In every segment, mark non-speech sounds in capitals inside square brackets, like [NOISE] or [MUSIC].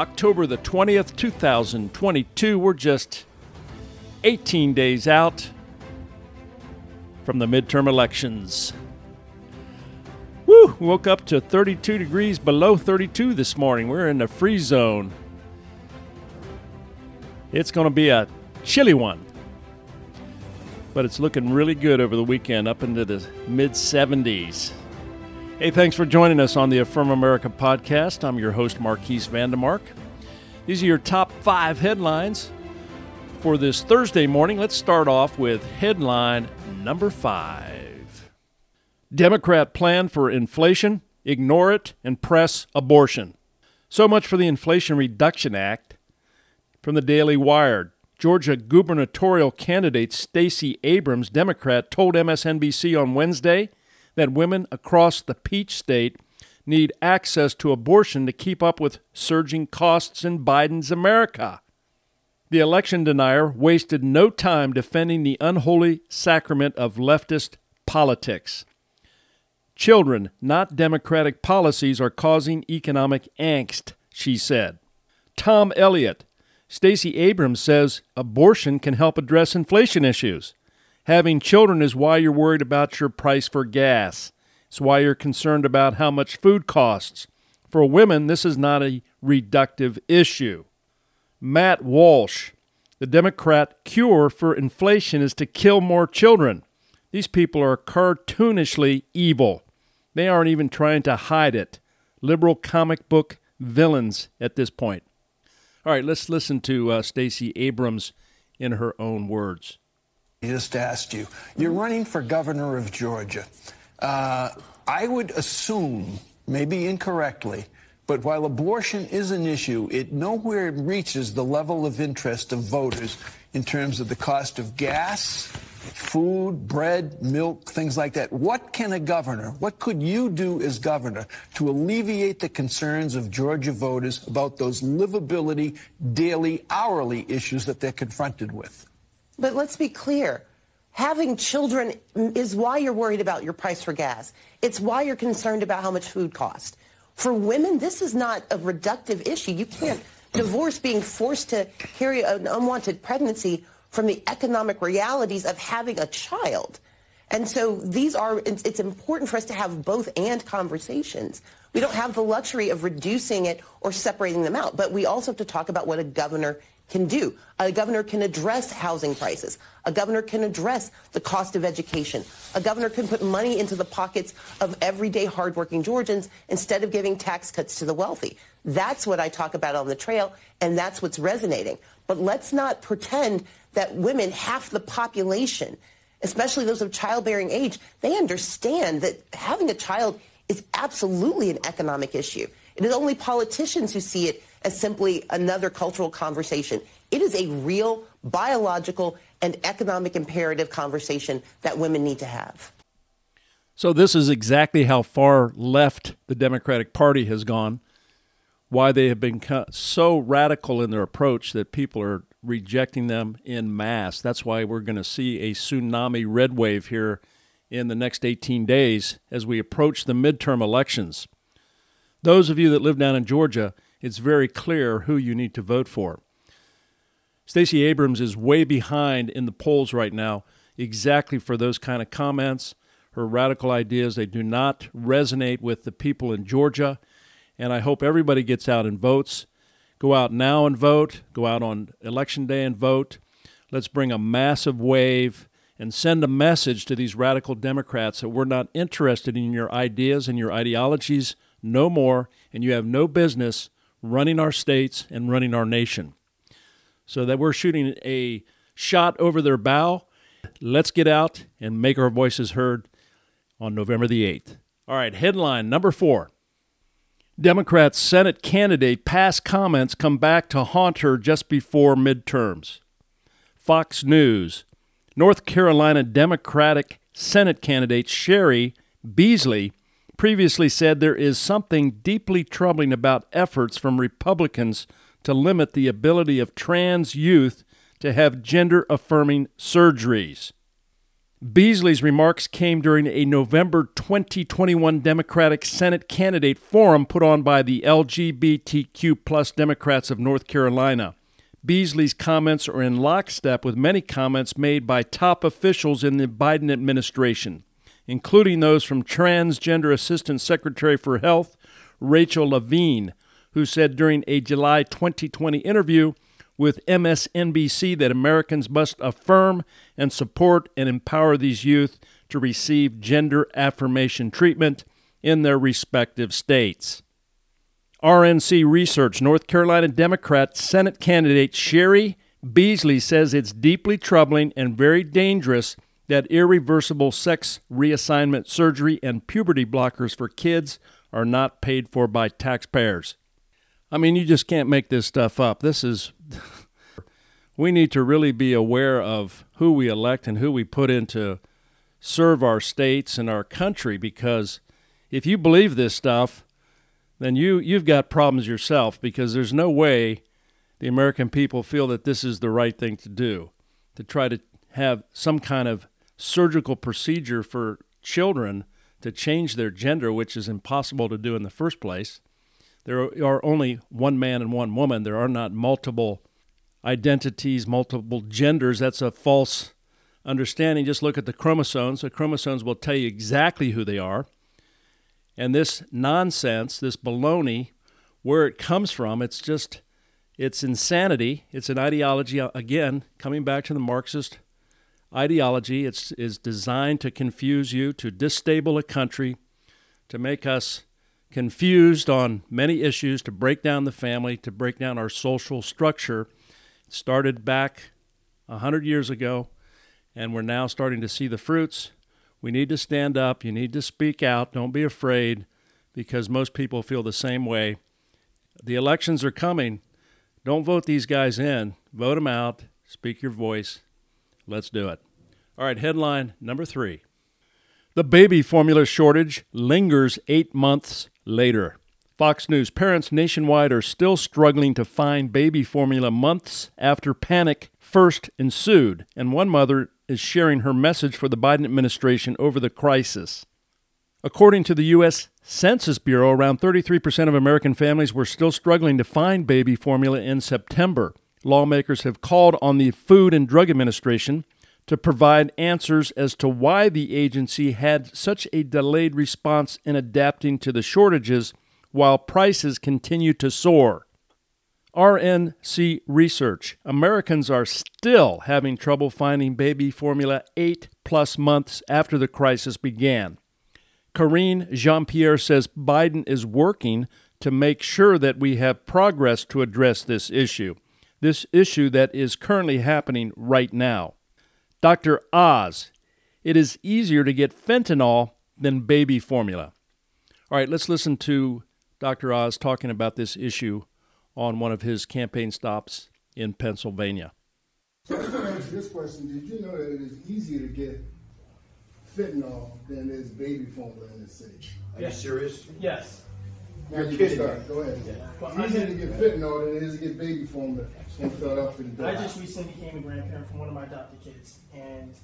October the 20th, 2022, we're just 18 days out from the midterm elections. Woo! Woke up to 32 degrees below 32 this morning. We're in the free zone. It's going to be a chilly one but it's looking really good over the weekend, up into the mid 70s. Hey, thanks for joining us on the Affirm America podcast. I'm your host, Marquis Vandemark. These are your top five headlines for this Thursday morning. Let's start off with headline number five Democrat plan for inflation, ignore it, and press abortion. So much for the Inflation Reduction Act from the Daily Wire. Georgia gubernatorial candidate Stacey Abrams, Democrat, told MSNBC on Wednesday that women across the Peach State need access to abortion to keep up with surging costs in Biden's America. The election denier wasted no time defending the unholy sacrament of leftist politics. Children, not Democratic policies, are causing economic angst, she said. Tom Elliott, Stacey Abrams says abortion can help address inflation issues. Having children is why you're worried about your price for gas. It's why you're concerned about how much food costs. For women, this is not a reductive issue. Matt Walsh, the Democrat cure for inflation is to kill more children. These people are cartoonishly evil. They aren't even trying to hide it. Liberal comic book villains at this point. All right, let's listen to uh, Stacey Abrams in her own words. Just asked you. You're running for governor of Georgia. Uh, I would assume, maybe incorrectly, but while abortion is an issue, it nowhere reaches the level of interest of voters in terms of the cost of gas, food, bread, milk, things like that. What can a governor, what could you do as governor to alleviate the concerns of Georgia voters about those livability, daily, hourly issues that they're confronted with? But let's be clear. Having children is why you're worried about your price for gas. It's why you're concerned about how much food costs. For women, this is not a reductive issue. You can't divorce being forced to carry an unwanted pregnancy from the economic realities of having a child. And so these are, it's important for us to have both and conversations. We don't have the luxury of reducing it or separating them out, but we also have to talk about what a governor can do. A governor can address housing prices. A governor can address the cost of education. A governor can put money into the pockets of everyday hardworking Georgians instead of giving tax cuts to the wealthy. That's what I talk about on the trail, and that's what's resonating. But let's not pretend that women, half the population, especially those of childbearing age, they understand that having a child is absolutely an economic issue. It is only politicians who see it as simply another cultural conversation. It is a real biological and economic imperative conversation that women need to have. So, this is exactly how far left the Democratic Party has gone, why they have been so radical in their approach that people are rejecting them in mass. That's why we're going to see a tsunami red wave here in the next 18 days as we approach the midterm elections. Those of you that live down in Georgia, it's very clear who you need to vote for. Stacey Abrams is way behind in the polls right now, exactly for those kind of comments. Her radical ideas, they do not resonate with the people in Georgia. And I hope everybody gets out and votes. Go out now and vote. Go out on election day and vote. Let's bring a massive wave and send a message to these radical Democrats that we're not interested in your ideas and your ideologies no more, and you have no business running our states and running our nation. So that we're shooting a shot over their bow. Let's get out and make our voices heard on November the 8th. All right, headline number four Democrat Senate candidate past comments come back to haunt her just before midterms. Fox News. North Carolina Democratic Senate candidate Cheri Beasley previously said there is something deeply troubling about efforts from Republicans to limit the ability of trans youth to have gender affirming surgeries. Beasley's remarks came during a November 2021 Democratic Senate candidate forum put on by the LGBTQ Democrats of North Carolina. Beasley's comments are in lockstep with many comments made by top officials in the Biden administration, including those from Transgender Assistant Secretary for Health Rachel Levine, who said during a July 2020 interview with MSNBC that Americans must affirm and support and empower these youth to receive gender affirmation treatment in their respective states. RNC Research North Carolina Democrat Senate candidate Cheri Beasley says it's deeply troubling and very dangerous that irreversible sex reassignment surgery and puberty blockers for kids are not paid for by taxpayers. I mean, you just can't make this stuff up. This is. [LAUGHS] we need to really be aware of who we elect and who we put in to serve our states and our country because if you believe this stuff, then you, you've got problems yourself because there's no way the American people feel that this is the right thing to do to try to have some kind of surgical procedure for children to change their gender, which is impossible to do in the first place. There are only one man and one woman. There are not multiple identities, multiple genders. That's a false understanding. Just look at the chromosomes. The chromosomes will tell you exactly who they are. And this nonsense, this baloney, where it comes from, it's just, it's insanity. It's an ideology, uh, again, coming back to the Marxist ideology. It's is designed to confuse you, to disable a country, to make us confused on many issues, to break down the family, to break down our social structure. It started back hundred years ago, and we're now starting to see the fruits. We need to stand up. You need to speak out. Don't be afraid, because most people feel the same way. The elections are coming. Don't vote these guys in. Vote them out. Speak your voice. Let's do it. All right, headline number three The baby formula shortage lingers eight months later. Fox News parents nationwide are still struggling to find baby formula months after panic first ensued, and one mother is sharing her message for the Biden administration over the crisis. According to the U.S. Census Bureau, around 33% of American families were still struggling to find baby formula in September. Lawmakers have called on the Food and Drug Administration to provide answers as to why the agency had such a delayed response in adapting to the shortages while prices continue to soar. RNC Research Americans are still having trouble finding baby formula eight plus months after the crisis began. Karine Jean Pierre says Biden is working to make sure that we have progress to address this issue, this issue that is currently happening right now. Dr. Oz, it is easier to get fentanyl than baby formula. All right, let's listen to Dr. Oz talking about this issue on one of his campaign stops in Pennsylvania. So I'm going to answer this question. Did you know that it is easier to get fentanyl than it is baby formula in the city? Are you serious? Yes. Now you can start. Go ahead. Well, It's easier I to did- get fentanyl than it is to get baby formula in Philadelphia today. I just recently became a grandparent from one of my adopted kids, and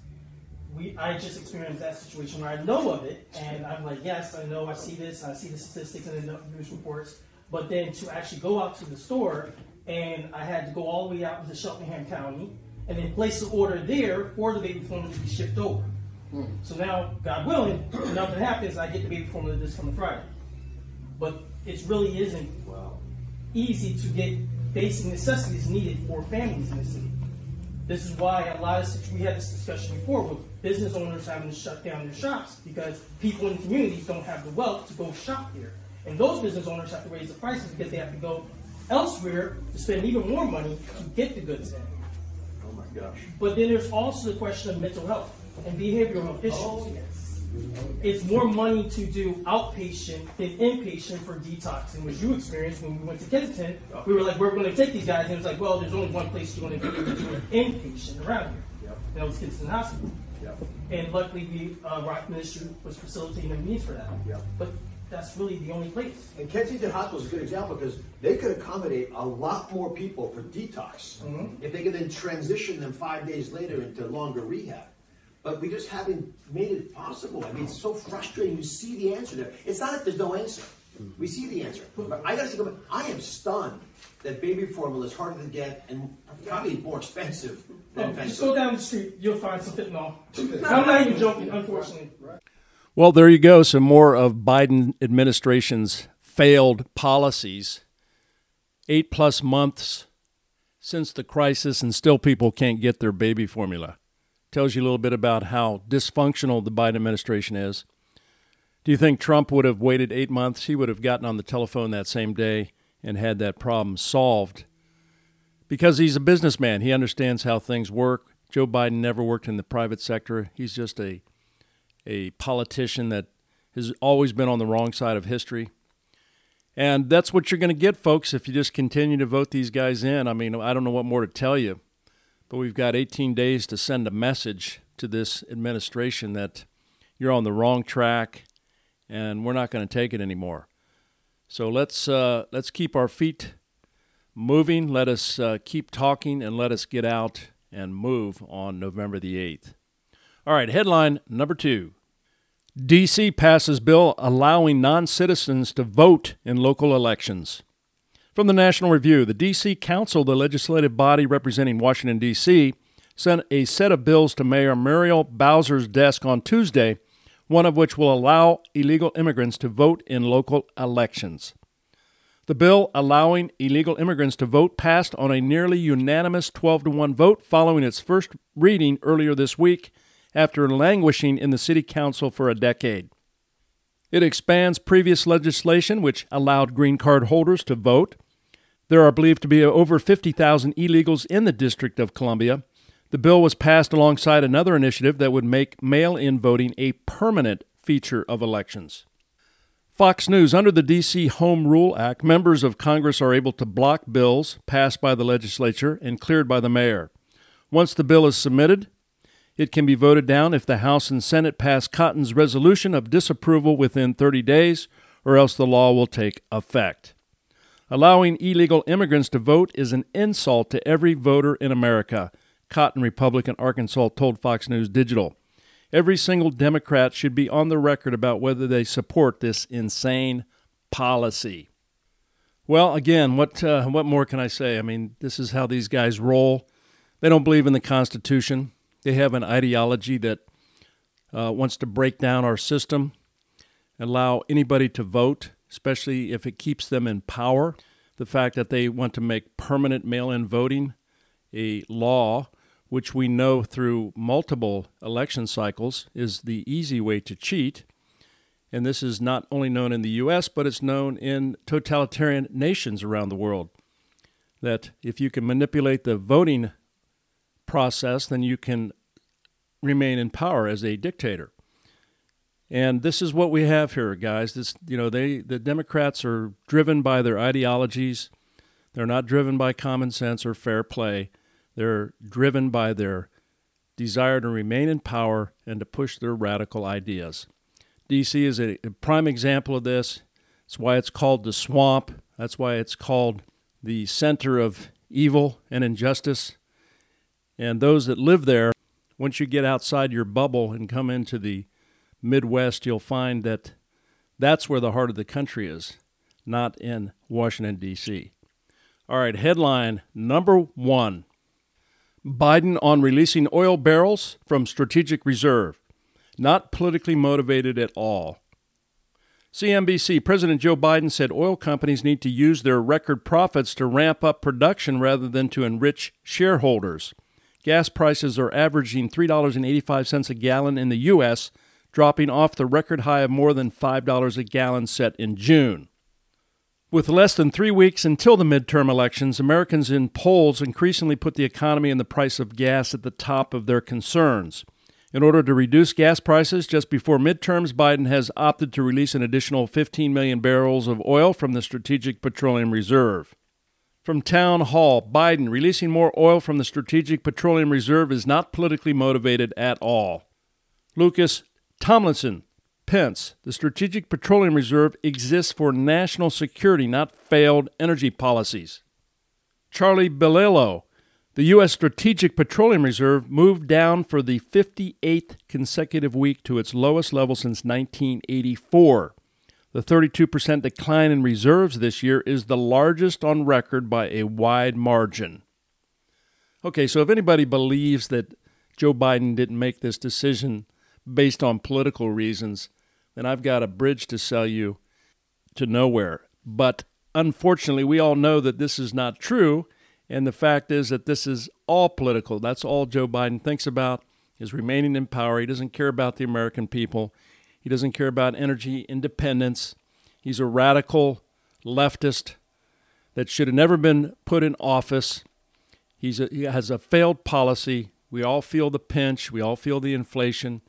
we I just experienced that situation where I know of it, and I'm like, yes, I know, I see this, I see the statistics and the news reports, but then to actually go out to the store, and I had to go all the way out to Cheltenham County, and then place the order there for the baby formula to be shipped over. Hmm. So now, God willing, [CLEARS THROAT] nothing happens, I get the baby formula this coming Friday. But it really isn't easy to get basic necessities needed for families in the city. This is why a lot of we had this discussion before with business owners having to shut down their shops because people in communities don't have the wealth to go shop here, and those business owners have to raise the prices because they have to go elsewhere to spend even more money to get the goods in. Oh my gosh. But then there's also the question of mental health and behavioral health issues. Oh, it's more money to do outpatient than inpatient for detoxing, which you experienced when we went to Kensington. We were like, we're going to take these guys, and it was like, well, there's only one place you're going to do an inpatient around here. Yep. And that was Kensington Hospital. Yep. And luckily, the uh, Rock Ministry was facilitating the means for that. Yep. But that's really the only place. And Kensington Hospital is a good example because they could accommodate a lot more people for detox mm-hmm. if they could then transition them five days later into longer rehab. But we just haven't made it possible. I mean, it's so frustrating. You see the answer there. It's not that there's no answer. Hmm. We see the answer. But I got to go. I am stunned that baby formula is harder to get and probably more expensive than oh, Just go down the street, you'll find some fentanyl. I'm not even joking, unfortunately. Well, there you go. Some more of Biden administration's failed policies. Eight plus months since the crisis, and still people can't get their baby formula tells you a little bit about how dysfunctional the Biden administration is. Do you think Trump would have waited eight months? He would have gotten on the telephone that same day and had that problem solved. Because he's a businessman, he understands how things work. Joe Biden never worked in the private sector. He's just a a politician that has always been on the wrong side of history. And that's what you're going to get, folks, if you just continue to vote these guys in. I mean, I don't know what more to tell you. But we've got 18 days to send a message to this administration that you're on the wrong track and we're not going to take it anymore. So let's uh, let's keep our feet moving. Let us uh, keep talking and let us get out and move on November the 8th. All right, headline number two. D.C. passes bill allowing non citizens to vote in local elections. From the National Review, the D.C. Council, the legislative body representing Washington, D.C., sent a set of bills to Mayor Muriel Bowser's desk on Tuesday, one of which will allow illegal immigrants to vote in local elections. The bill allowing illegal immigrants to vote passed on a nearly unanimous 12 to 1 vote following its first reading earlier this week after languishing in the City Council for a decade. It expands previous legislation which allowed green card holders to vote there are believed to be over 50,000 illegals in the District of Columbia. The bill was passed alongside another initiative that would make mail in voting a permanent feature of elections. Fox News Under the D.C. Home Rule Act, members of Congress are able to block bills passed by the legislature and cleared by the mayor. Once the bill is submitted, it can be voted down if the House and Senate pass Cotton's resolution of disapproval within 30 days, or else the law will take effect. Allowing illegal immigrants to vote is an insult to every voter in America, Cotton Republican Arkansas told Fox News Digital. Every single Democrat should be on the record about whether they support this insane policy. Well, again, what uh, what more can I say? I mean, this is how these guys roll. They don't believe in the Constitution. They have an ideology that uh, wants to break down our system, allow anybody to vote especially if it keeps them in power. The fact that they want to make permanent mail in voting a law, which we know through multiple election cycles is the easy way to cheat. And this is not only known in the U.S., but it's known in totalitarian nations around the world. That if you can manipulate the voting process, then you can remain in power as a dictator. And this is what we have here, guys. This, you know, they the Democrats are driven by their ideologies. They're not driven by common sense or fair play. They're driven by their desire to remain in power and to push their radical ideas. DC is a, a prime example of this. That's why it's called the swamp. That's why it's called the center of evil and injustice. And those that live there, once you get outside your bubble and come into the Midwest, you'll find that that's where the heart of the country is, not in Washington, D.C. All right, headline number one Biden on releasing oil barrels from strategic reserve. Not politically motivated at all. CNBC President Joe Biden said oil companies need to use their record profits to ramp up production rather than to enrich shareholders. Gas prices are averaging $3.85 a gallon in the U.S dropping off the record high of more than $5 a gallon set in June. With less than three weeks until the midterm elections, Americans in polls increasingly put the economy and the price of gas at the top of their concerns. In order to reduce gas prices, just before midterms, Biden has opted to release an additional 15 million barrels of oil from the Strategic Petroleum Reserve. From Town Hall, Biden releasing more oil from the Strategic Petroleum Reserve is not politically motivated at all. Lucas Tomlinson, Pence, the Strategic Petroleum Reserve exists for national security, not failed energy policies. Charlie Bilello, the U.S. Strategic Petroleum Reserve moved down for the 58th consecutive week to its lowest level since 1984. The 32% decline in reserves this year is the largest on record by a wide margin. Okay, so if anybody believes that Joe Biden didn't make this decision based on political reasons, then I've got a bridge to sell you to nowhere. But unfortunately, we all know that this is not true. And the fact is that this is all political. That's all Joe Biden thinks about is remaining in power. He doesn't care about the American people. He doesn't care about energy independence. He's a radical leftist that should have never been put in office. He's a, he has a failed policy. We all feel the pinch. We all feel the inflation.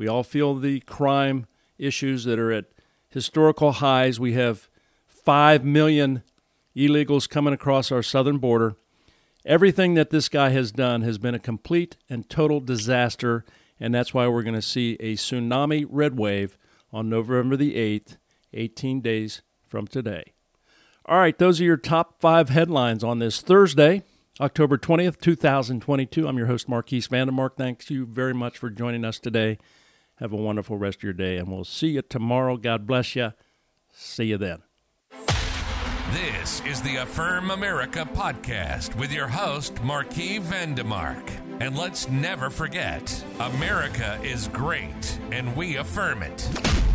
We all feel the crime issues that are at historical highs. We have 5 million illegals coming across our southern border. Everything that this guy has done has been a complete and total disaster, and that's why we're going to see a tsunami red wave on November the 8th, 18 days from today. All right, those are your top five headlines on this Thursday, October 20th, 2022. I'm your host, Marquis Vandemark. Thanks you very much for joining us today. Have a wonderful rest of your day, and we'll see you tomorrow. God bless you. See you then. This is the Affirm America podcast with your host, Marquis Vandemark. And let's never forget America is great, and we affirm it.